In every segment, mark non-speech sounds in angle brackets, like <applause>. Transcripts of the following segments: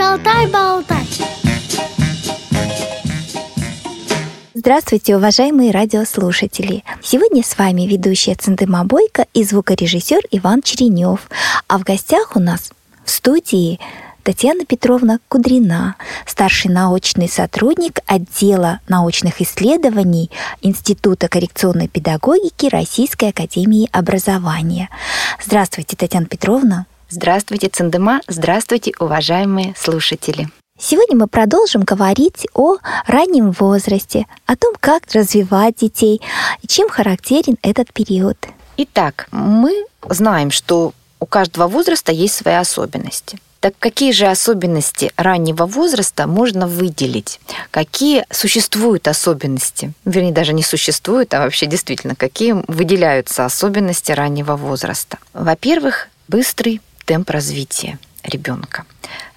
Шалтай-болтай Здравствуйте, уважаемые радиослушатели! Сегодня с вами ведущая Цендыма Бойко и звукорежиссер Иван Черенев. А в гостях у нас в студии Татьяна Петровна Кудрина, старший научный сотрудник отдела научных исследований Института коррекционной педагогики Российской академии образования. Здравствуйте, Татьяна Петровна. Здравствуйте, Цендема. Здравствуйте, уважаемые слушатели. Сегодня мы продолжим говорить о раннем возрасте, о том, как развивать детей чем характерен этот период. Итак, мы знаем, что у каждого возраста есть свои особенности. Так какие же особенности раннего возраста можно выделить? Какие существуют особенности? Вернее, даже не существуют, а вообще действительно, какие выделяются особенности раннего возраста? Во-первых, быстрый темп развития ребенка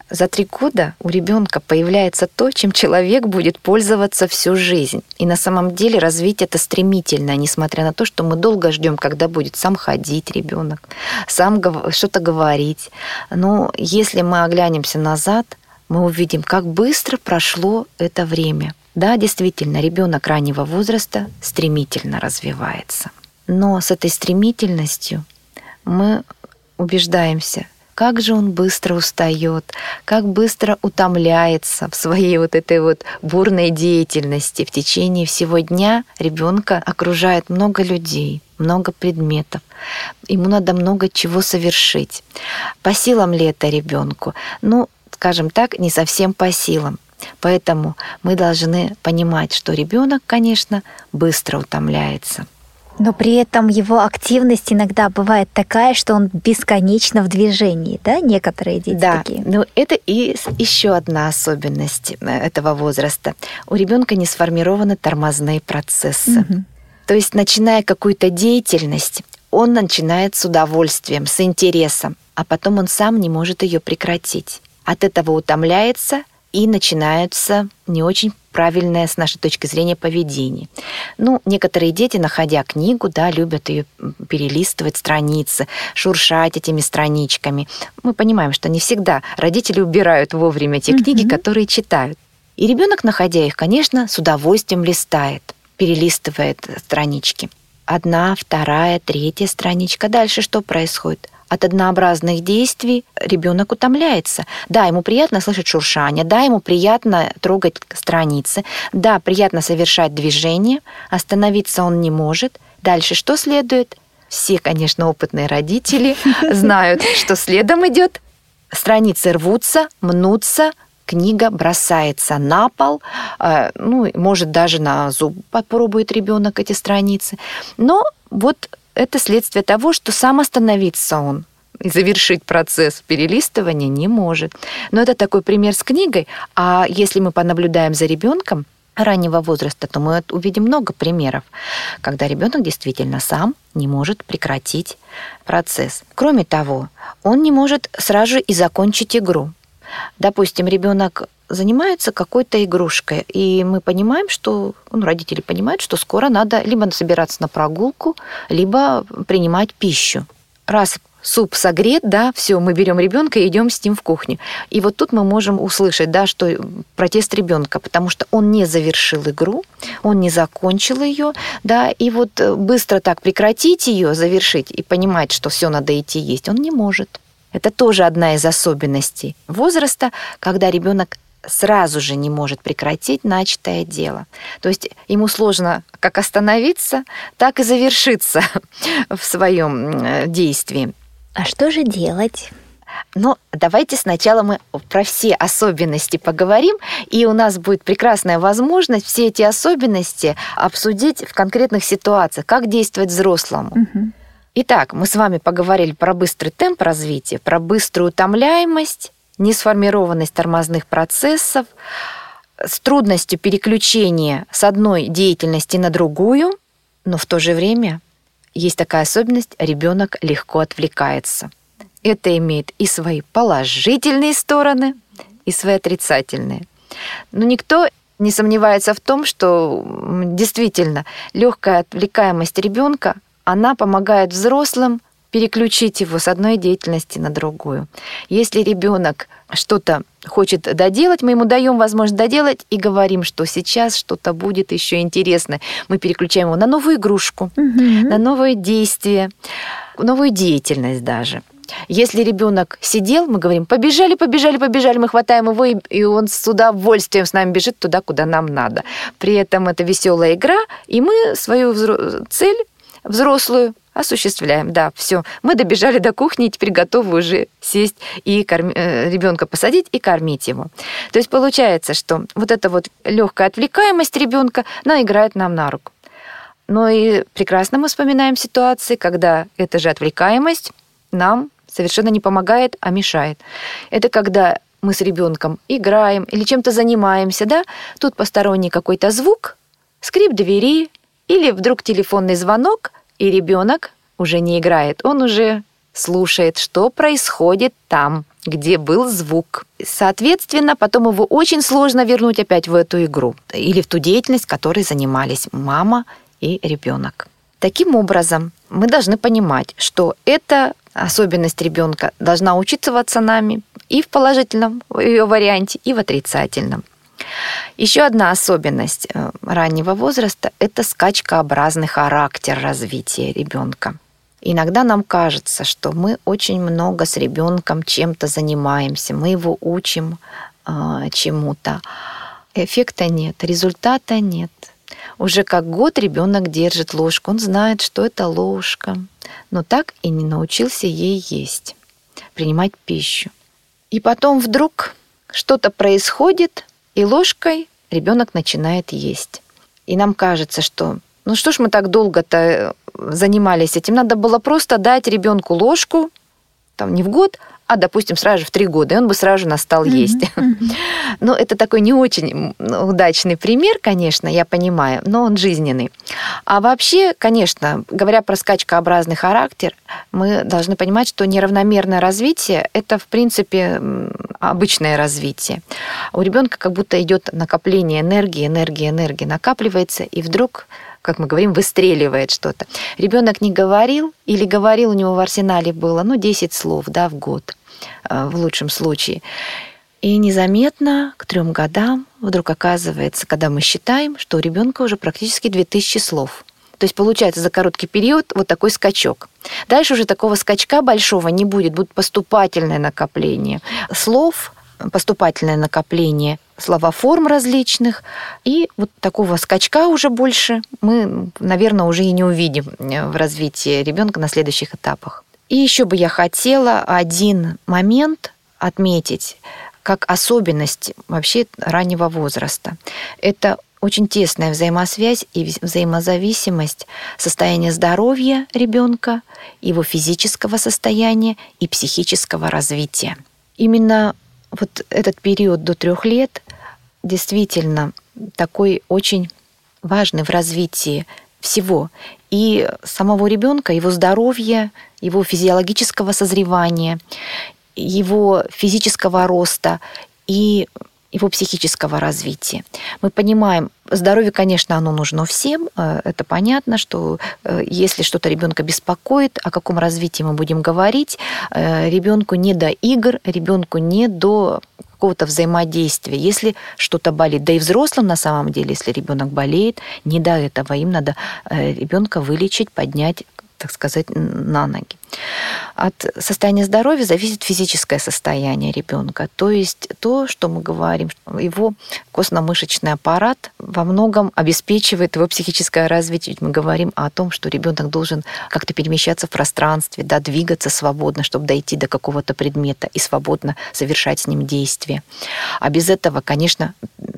за три года у ребенка появляется то, чем человек будет пользоваться всю жизнь. И на самом деле развитие это стремительное, несмотря на то, что мы долго ждем, когда будет сам ходить ребенок, сам что-то говорить. Но если мы оглянемся назад, мы увидим, как быстро прошло это время. Да, действительно, ребенок раннего возраста стремительно развивается. Но с этой стремительностью мы убеждаемся, как же он быстро устает, как быстро утомляется в своей вот этой вот бурной деятельности. В течение всего дня ребенка окружает много людей, много предметов. Ему надо много чего совершить. По силам ли это ребенку? Ну, скажем так, не совсем по силам. Поэтому мы должны понимать, что ребенок, конечно, быстро утомляется. Но при этом его активность иногда бывает такая, что он бесконечно в движении, да, некоторые дети да, такие. ну это и еще одна особенность э, этого возраста. У ребенка не сформированы тормозные процессы. Угу. То есть, начиная какую-то деятельность, он начинает с удовольствием, с интересом, а потом он сам не может ее прекратить. От этого утомляется и начинаются не очень правильное с нашей точки зрения поведение. Ну, некоторые дети, находя книгу, да, любят ее перелистывать страницы, шуршать этими страничками. Мы понимаем, что не всегда родители убирают вовремя те книги, которые читают. И ребенок, находя их, конечно, с удовольствием листает, перелистывает странички. Одна, вторая, третья страничка. Дальше что происходит? От однообразных действий ребенок утомляется. Да, ему приятно слышать шуршание, да, ему приятно трогать страницы, да, приятно совершать движение, остановиться он не может. Дальше что следует? Все, конечно, опытные родители <laughs> знают, что следом идет. Страницы рвутся, мнутся, книга бросается на пол, э, ну, может, даже на зуб попробует ребенок эти страницы. Но вот это следствие того, что сам остановиться он и завершить процесс перелистывания не может. Но это такой пример с книгой. А если мы понаблюдаем за ребенком, раннего возраста, то мы увидим много примеров, когда ребенок действительно сам не может прекратить процесс. Кроме того, он не может сразу и закончить игру. Допустим, ребенок занимается какой-то игрушкой, и мы понимаем, что, ну, родители понимают, что скоро надо либо собираться на прогулку, либо принимать пищу. Раз суп согрет, да, все, мы берем ребенка и идем с ним в кухню. И вот тут мы можем услышать, да, что протест ребенка, потому что он не завершил игру, он не закончил ее, да, и вот быстро так прекратить ее, завершить и понимать, что все надо идти есть, он не может. Это тоже одна из особенностей возраста, когда ребенок сразу же не может прекратить начатое дело. То есть ему сложно как остановиться, так и завершиться <laughs> в своем действии. А что же делать? Но давайте сначала мы про все особенности поговорим, и у нас будет прекрасная возможность все эти особенности обсудить в конкретных ситуациях, как действовать взрослому. Угу. Итак, мы с вами поговорили про быстрый темп развития, про быструю утомляемость, несформированность тормозных процессов, с трудностью переключения с одной деятельности на другую, но в то же время есть такая особенность, ребенок легко отвлекается. Это имеет и свои положительные стороны, и свои отрицательные. Но никто не сомневается в том, что действительно легкая отвлекаемость ребенка, она помогает взрослым переключить его с одной деятельности на другую. Если ребенок что-то хочет доделать, мы ему даем возможность доделать и говорим, что сейчас что-то будет еще интересное. Мы переключаем его на новую игрушку, угу. на новое действие, новую деятельность даже. Если ребенок сидел, мы говорим, побежали, побежали, побежали, мы хватаем его, и он с удовольствием с нами бежит туда, куда нам надо. При этом это веселая игра, и мы свою цель взрослую осуществляем. Да, все. Мы добежали до кухни, и теперь готовы уже сесть и корми... Э, ребенка посадить и кормить его. То есть получается, что вот эта вот легкая отвлекаемость ребенка, она играет нам на руку. Но и прекрасно мы вспоминаем ситуации, когда эта же отвлекаемость нам совершенно не помогает, а мешает. Это когда мы с ребенком играем или чем-то занимаемся, да, тут посторонний какой-то звук, скрип двери или вдруг телефонный звонок, и ребенок уже не играет, он уже слушает, что происходит там, где был звук. Соответственно, потом его очень сложно вернуть опять в эту игру или в ту деятельность, которой занимались мама и ребенок. Таким образом, мы должны понимать, что эта особенность ребенка должна учитываться нами и в положительном ее варианте, и в отрицательном. Еще одна особенность э, раннего возраста – это скачкообразный характер развития ребенка. Иногда нам кажется, что мы очень много с ребенком чем-то занимаемся, мы его учим э, чему-то. Эффекта нет, результата нет. Уже как год ребенок держит ложку, он знает, что это ложка, но так и не научился ей есть, принимать пищу. И потом вдруг что-то происходит, и ложкой ребенок начинает есть. И нам кажется, что ну что ж мы так долго-то э, занимались этим? Надо было просто дать ребенку ложку, там не в год, а, допустим, сразу же в три года, и он бы сразу же настал mm-hmm. есть. <laughs> но это такой не очень удачный пример, конечно, я понимаю, но он жизненный. А вообще, конечно, говоря про скачкообразный характер, мы должны понимать, что неравномерное развитие – это, в принципе, обычное развитие. У ребенка как будто идет накопление энергии, энергия, энергия накапливается, и вдруг как мы говорим, выстреливает что-то. Ребенок не говорил или говорил, у него в арсенале было, ну, 10 слов, да, в год, э, в лучшем случае. И незаметно к трем годам вдруг оказывается, когда мы считаем, что у ребенка уже практически 2000 слов. То есть получается за короткий период вот такой скачок. Дальше уже такого скачка большого не будет, будет поступательное накопление слов, поступательное накопление словоформ различных, и вот такого скачка уже больше мы, наверное, уже и не увидим в развитии ребенка на следующих этапах. И еще бы я хотела один момент отметить как особенность вообще раннего возраста. Это очень тесная взаимосвязь и взаимозависимость состояния здоровья ребенка, его физического состояния и психического развития. Именно вот этот период до трех лет действительно такой очень важный в развитии всего и самого ребенка, его здоровья, его физиологического созревания, его физического роста и его психического развития. Мы понимаем, здоровье, конечно, оно нужно всем. Э, это понятно, что э, если что-то ребенка беспокоит, о каком развитии мы будем говорить, э, ребенку не до игр, ребенку не до какого-то взаимодействия. Если что-то болит, да и взрослым на самом деле, если ребенок болеет, не до этого. Им надо ребенка вылечить, поднять, так сказать, на ноги. От состояния здоровья зависит физическое состояние ребенка, то есть то, что мы говорим, его костно-мышечный аппарат во многом обеспечивает его психическое развитие. Ведь мы говорим о том, что ребенок должен как-то перемещаться в пространстве, да, двигаться свободно, чтобы дойти до какого-то предмета и свободно совершать с ним действия. А без этого, конечно,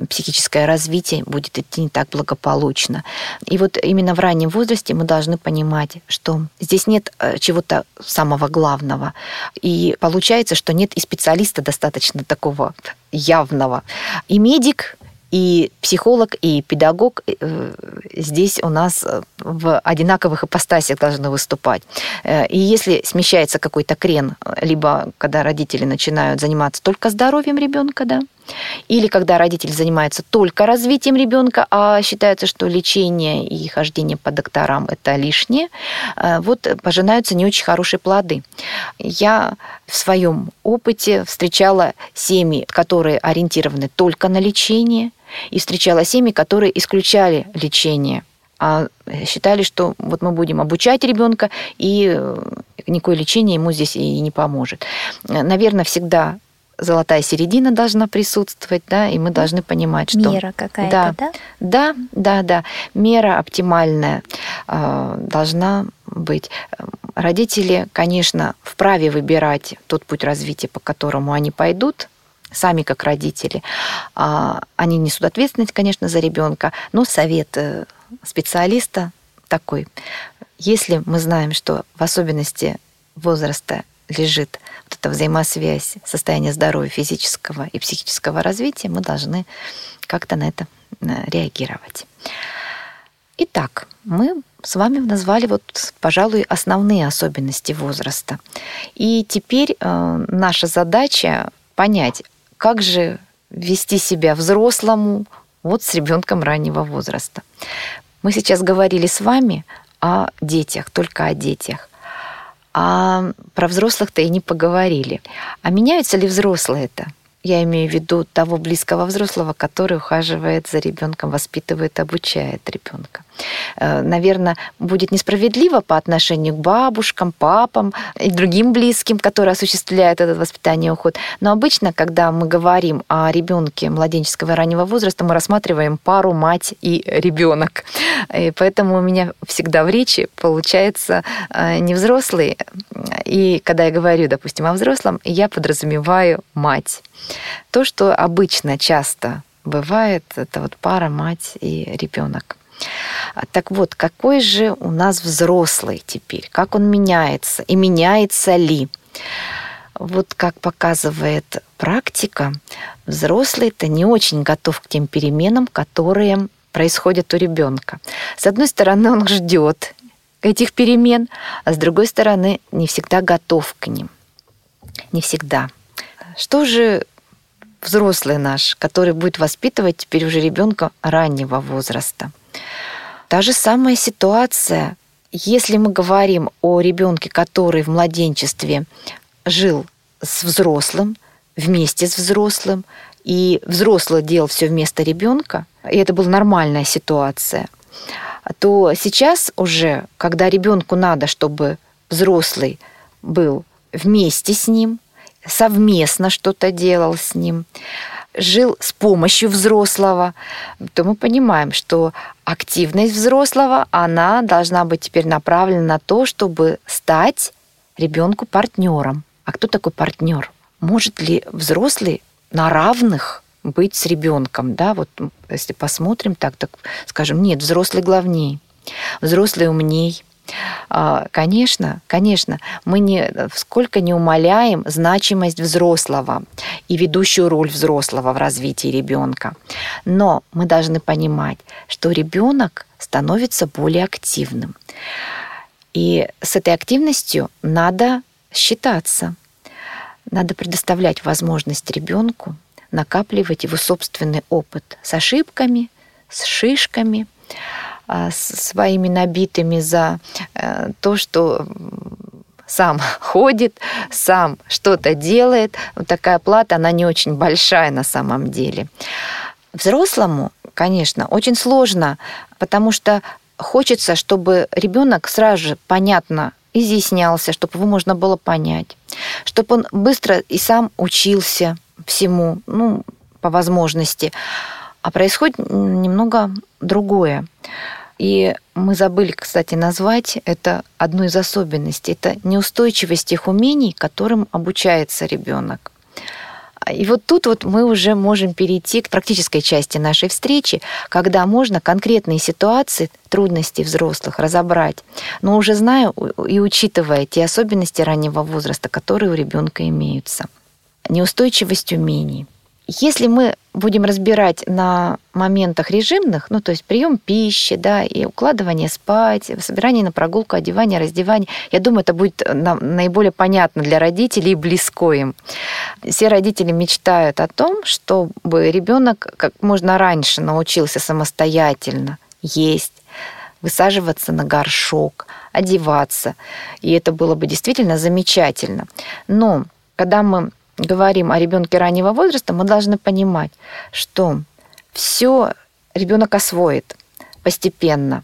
психическое развитие будет идти не так благополучно. И вот именно в раннем возрасте мы должны понимать, что здесь нет э, чего-то самого главного. И получается, что нет и специалиста достаточно такого явного. И медик, и психолог, и педагог э, здесь у нас э, в одинаковых ипостасях должны выступать. Э, и если смещается какой-то крен, либо когда родители начинают заниматься только здоровьем ребенка, да, или когда родитель занимается только развитием ребенка, а считается, что лечение и хождение по докторам это лишнее, э, вот пожинаются не очень хорошие плоды. Я в своем опыте встречала семьи, которые ориентированы только на лечение, и встречала семьи, которые исключали лечение а считали, что вот мы будем обучать ребенка, и э, никакое лечение ему здесь и не поможет. Наверное, всегда золотая середина должна присутствовать, да, и мы должны понимать, что... Мера какая-то, да? Да, да, да. Мера оптимальная э, должна быть. Родители, конечно, вправе выбирать тот путь развития, по которому они пойдут, сами как родители. А, они несут ответственность, конечно, за ребенка, но совет э, специалиста такой. Если мы знаем, что в особенности возраста лежит вот эта взаимосвязь состояния здоровья физического и психического развития, мы должны как-то на это э, реагировать. Итак, мы с вами назвали вот, пожалуй, основные особенности возраста. И теперь э, наша задача понять, как же вести себя взрослому вот с ребенком раннего возраста. Мы сейчас говорили с вами о детях, только о детях. А про взрослых-то и не поговорили. А меняются ли взрослые-то? Я имею в виду того близкого взрослого, который ухаживает за ребенком, воспитывает, обучает ребенка. Э, Наверное, будет несправедливо по отношению к бабушкам, папам и другим близким, которые осуществляют это воспитание и уход. Но обычно, когда мы говорим о ребенке младенческого и раннего возраста, мы рассматриваем пару мать и ребенок. И поэтому у меня всегда в речи получается э, не взрослый. И когда я говорю, допустим, о взрослом, я подразумеваю мать. То, что обычно часто бывает, это вот пара, мать и ребенок. Так вот, какой же у нас взрослый теперь? Как он меняется? И меняется ли? Вот как показывает практика, взрослый-то не очень готов к тем переменам, которые происходят у ребенка. С одной стороны, он ждет этих перемен, а с другой стороны, не всегда готов к ним. Не всегда. Что же взрослый наш, который будет воспитывать теперь уже ребенка раннего возраста? Та же самая ситуация, если мы говорим о ребенке, который в младенчестве жил с взрослым, вместе с взрослым, и взрослый делал все вместо ребенка, и это была нормальная ситуация, то сейчас уже, когда ребенку надо, чтобы взрослый был вместе с ним, совместно что-то делал с ним, жил с помощью взрослого, то мы понимаем, что активность взрослого, она должна быть теперь направлена на то, чтобы стать ребенку партнером. А кто такой партнер? Может ли взрослый на равных быть с ребенком? Да, вот если посмотрим так, так скажем, нет, взрослый главней, взрослый умней, Конечно, конечно, мы не, сколько не умаляем значимость взрослого и ведущую роль взрослого в развитии ребенка. Но мы должны понимать, что ребенок становится более активным. И с этой активностью надо считаться. Надо предоставлять возможность ребенку накапливать его собственный опыт с ошибками, с шишками, а, своими набитыми за э, то, что сам <laughs> ходит, сам что-то делает. Вот такая плата, она не очень большая на самом деле. Взрослому, конечно, очень сложно, потому что хочется, чтобы ребенок сразу же понятно изъяснялся, чтобы его можно было понять, чтобы он быстро и сам учился всему, ну, по возможности. А происходит немного другое. И мы забыли, кстати, назвать это одной из особенностей. Это неустойчивость тех умений, которым обучается ребенок. И вот тут вот мы уже можем перейти к практической части нашей встречи, когда можно конкретные ситуации, трудности взрослых разобрать, но уже зная и учитывая те особенности раннего возраста, которые у ребенка имеются. Неустойчивость умений – Если мы будем разбирать на моментах режимных, ну, то есть прием пищи, да, и укладывание спать, собирание на прогулку, одевание, раздевание, я думаю, это будет наиболее понятно для родителей и близко им. Все родители мечтают о том, чтобы ребенок как можно раньше научился самостоятельно есть, высаживаться на горшок, одеваться. И это было бы действительно замечательно. Но когда мы говорим о ребенке раннего возраста, мы должны понимать, что все ребенок освоит постепенно,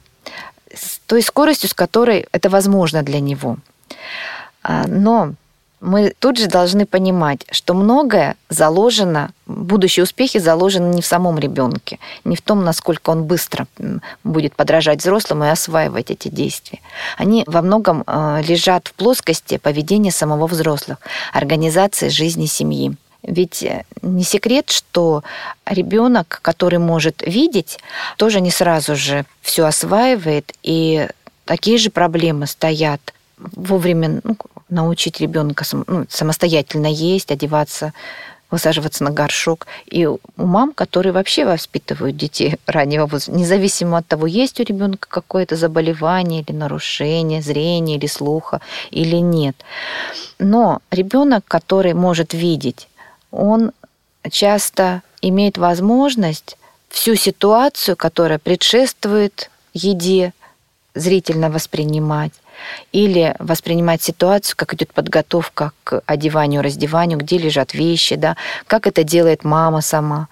с той скоростью, с которой это возможно для него. А, но мы тут же должны понимать, что многое заложено, будущие успехи заложены не в самом ребенке, не в том, насколько он быстро будет подражать взрослым и осваивать эти действия. Они во многом э, лежат в плоскости поведения самого взрослых, организации жизни семьи. Ведь э, не секрет, что ребенок, который может видеть, тоже не сразу же все осваивает, и такие же проблемы стоят вовремя ну, научить ребенка ну, самостоятельно есть, одеваться, высаживаться на горшок. И у мам, которые вообще воспитывают детей раннего возраста, независимо от того, есть у ребенка какое-то заболевание или нарушение зрения или слуха или нет. Но ребенок, который может видеть, он часто имеет возможность всю ситуацию, которая предшествует еде, зрительно воспринимать или воспринимать ситуацию, как идет подготовка к одеванию, раздеванию, где лежат вещи, да, как это делает мама сама,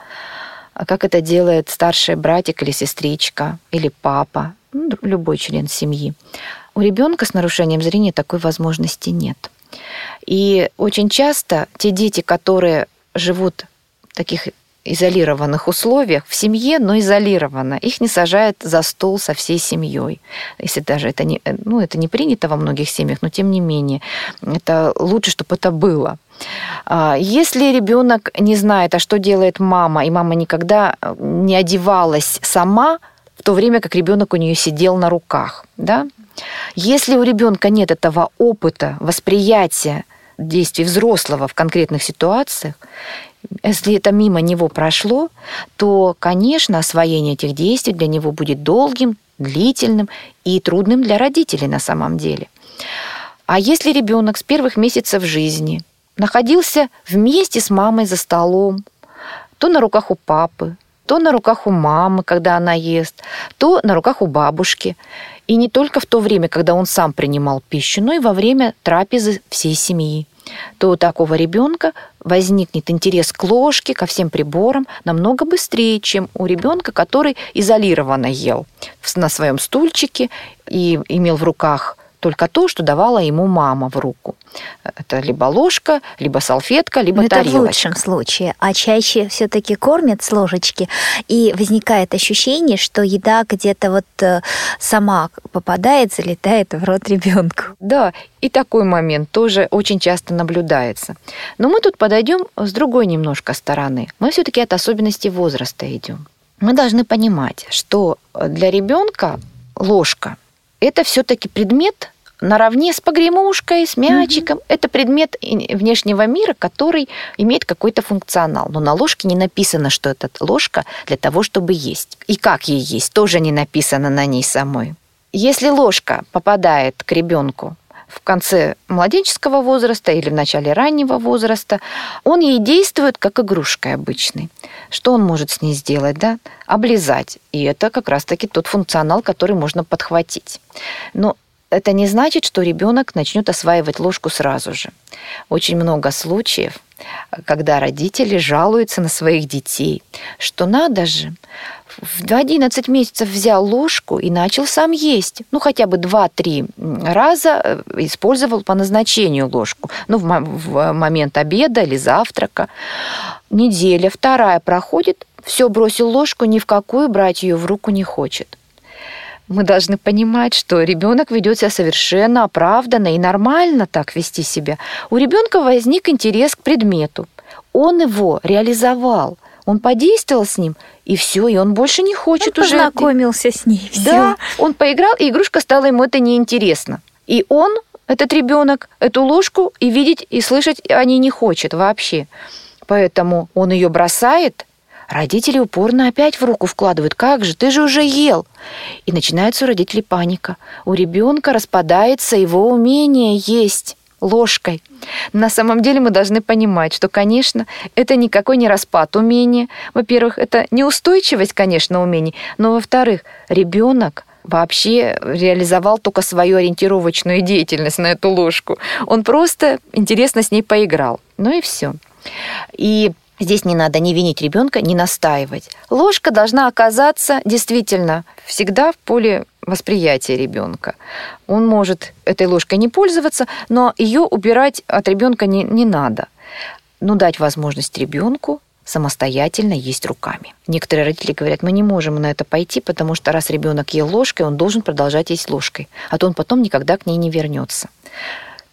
а как это делает старший братик или сестричка, или папа, ну, любой член семьи. У ребенка с нарушением зрения такой возможности нет. И очень часто те дети, которые живут в таких изолированных условиях, в семье, но изолированно. Их не сажают за стол со всей семьей. Если даже это не, ну, это не принято во многих семьях, но тем не менее, это лучше, чтобы это было. А, если ребенок не знает, а что делает мама, и мама никогда не одевалась сама, в то время как ребенок у нее сидел на руках, да? Если у ребенка нет этого опыта, восприятия действий взрослого в конкретных ситуациях, если это мимо него прошло, то, конечно, освоение этих действий для него будет долгим, длительным и трудным для родителей на самом деле. А если ребенок с первых месяцев жизни находился вместе с мамой за столом, то на руках у папы, то на руках у мамы, когда она ест, то на руках у бабушки. И не только в то время, когда он сам принимал пищу, но и во время трапезы всей семьи то у такого ребенка возникнет интерес к ложке, ко всем приборам намного быстрее, чем у ребенка, который изолированно ел на своем стульчике и имел в руках только то, что давала ему мама в руку. Это либо ложка, либо салфетка, либо Но тарелочка. Это в лучшем случае. А чаще все-таки кормят с ложечки, и возникает ощущение, что еда где-то вот э, сама попадает, залетает в рот ребенку. Да, и такой момент тоже очень часто наблюдается. Но мы тут подойдем с другой немножко стороны. Мы все-таки от особенностей возраста идем. Мы должны понимать, что для ребенка ложка это все-таки предмет наравне с погремушкой, с мячиком. Угу. Это предмет внешнего мира, который имеет какой-то функционал. Но на ложке не написано, что это ложка для того, чтобы есть. И как ей есть, тоже не написано на ней самой. Если ложка попадает к ребенку в конце младенческого возраста или в начале раннего возраста, он ей действует как игрушкой обычной. Что он может с ней сделать? Да? Облизать. И это как раз-таки тот функционал, который можно подхватить. Но это не значит, что ребенок начнет осваивать ложку сразу же. Очень много случаев, когда родители жалуются на своих детей, что надо же, в 11 месяцев взял ложку и начал сам есть. Ну, хотя бы 2-3 раза э, использовал по назначению ложку. Ну, в, в момент обеда или завтрака. Неделя, вторая проходит, все, бросил ложку, ни в какую брать ее в руку не хочет мы должны понимать, что ребенок ведет себя совершенно оправданно и нормально так вести себя. У ребенка возник интерес к предмету. Он его реализовал. Он подействовал с ним, и все, и он больше не хочет он уже. Познакомился с ней. Всё. Да, он поиграл, и игрушка стала ему это неинтересно. И он, этот ребенок, эту ложку и видеть, и слышать они не хочет вообще. поэтому он ее бросает, Родители упорно опять в руку вкладывают. Как же, ты же уже ел. И начинается у родителей паника. У ребенка распадается его умение есть ложкой. На самом деле мы должны понимать, что, конечно, это никакой не распад умения. Во-первых, это неустойчивость, конечно, умений, но, во-вторых, ребенок вообще реализовал только свою ориентировочную деятельность на эту ложку. Он просто интересно с ней поиграл. Ну и все. И Здесь не надо ни винить ребенка, ни настаивать. Ложка должна оказаться действительно всегда в поле восприятия ребенка. Он может этой ложкой не пользоваться, но ее убирать от ребенка не, не надо. Но дать возможность ребенку самостоятельно есть руками. Некоторые родители говорят, мы не можем на это пойти, потому что раз ребенок ел ложкой, он должен продолжать есть ложкой, а то он потом никогда к ней не вернется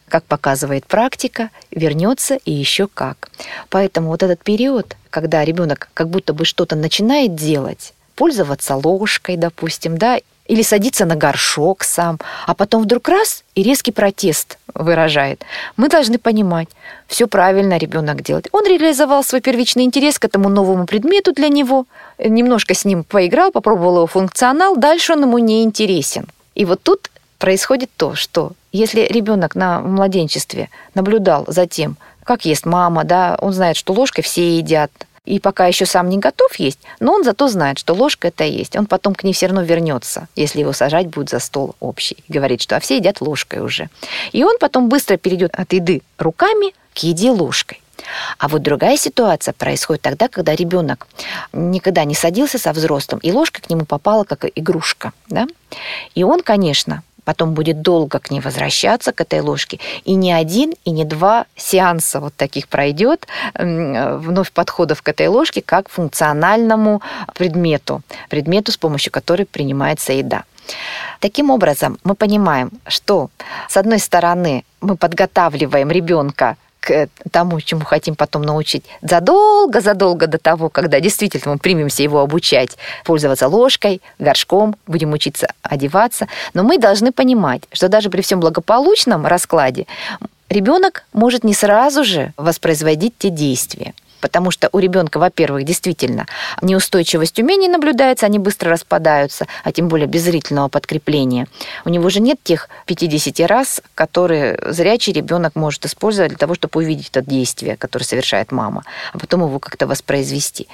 как показывает практика, вернется и еще как. Поэтому вот этот период, когда ребенок как будто бы что-то начинает делать, пользоваться ложкой, допустим, да, или садиться на горшок сам, а потом вдруг раз и резкий протест выражает. Мы должны понимать, все правильно ребенок делает. Он реализовал свой первичный интерес к этому новому предмету для него, немножко с ним поиграл, попробовал его функционал, дальше он ему не интересен. И вот тут происходит то, что если ребенок на младенчестве наблюдал за тем, как ест мама, да, он знает, что ложкой все едят, и пока еще сам не готов есть, но он зато знает, что ложка это есть. Он потом к ней все равно вернется, если его сажать будет за стол общий. Говорит, что а все едят ложкой уже. И он потом быстро перейдет от еды руками к еде ложкой. А вот другая ситуация происходит тогда, когда ребенок никогда не садился со взрослым, и ложка к нему попала как игрушка. Да? И он, конечно, потом будет долго к ней возвращаться, к этой ложке. И не один, и не два сеанса вот таких пройдет вновь подходов к этой ложке как функциональному предмету, предмету, с помощью которой принимается еда. Таким образом, мы понимаем, что, с одной стороны, мы подготавливаем ребенка тому, чему хотим потом научить, задолго-задолго до того, когда действительно мы примемся его обучать, пользоваться ложкой, горшком, будем учиться одеваться. Но мы должны понимать, что даже при всем благополучном раскладе ребенок может не сразу же воспроизводить те действия потому что у ребенка, во-первых, действительно неустойчивость умений наблюдается, они быстро распадаются, а тем более без зрительного подкрепления. У него же нет тех 50 раз, которые зрячий ребенок может использовать для того, чтобы увидеть это действие, которое совершает мама, а потом его как-то воспроизвести.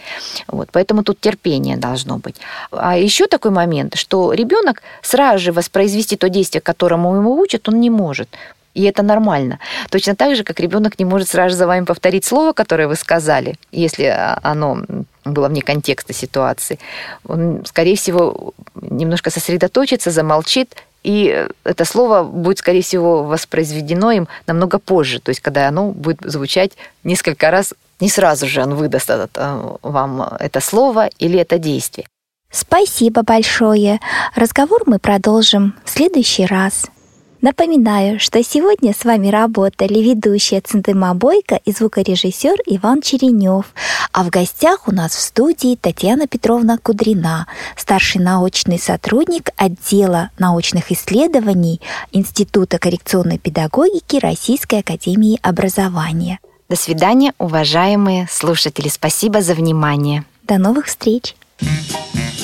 Вот, поэтому тут терпение должно быть. А еще такой момент, что ребенок сразу же воспроизвести то действие, которому ему учат, он не может. И это нормально. Точно так же, как ребенок не может сразу за вами повторить слово, которое вы сказали, если а, оно было вне контекста ситуации. Он, скорее всего, немножко сосредоточится, замолчит, и это слово будет, скорее всего, воспроизведено им намного позже, то есть когда оно будет звучать несколько раз, не сразу же он выдаст а, вам это слово или это действие. Спасибо большое. Разговор мы продолжим в следующий раз. Напоминаю, что сегодня с вами работали ведущая Центыма Бойко и звукорежиссер Иван Черенев. А в гостях у нас в студии Татьяна Петровна Кудрина, старший научный сотрудник отдела научных исследований Института коррекционной педагогики Российской Академии Образования. До свидания, уважаемые слушатели. Спасибо за внимание. До новых встреч. thank you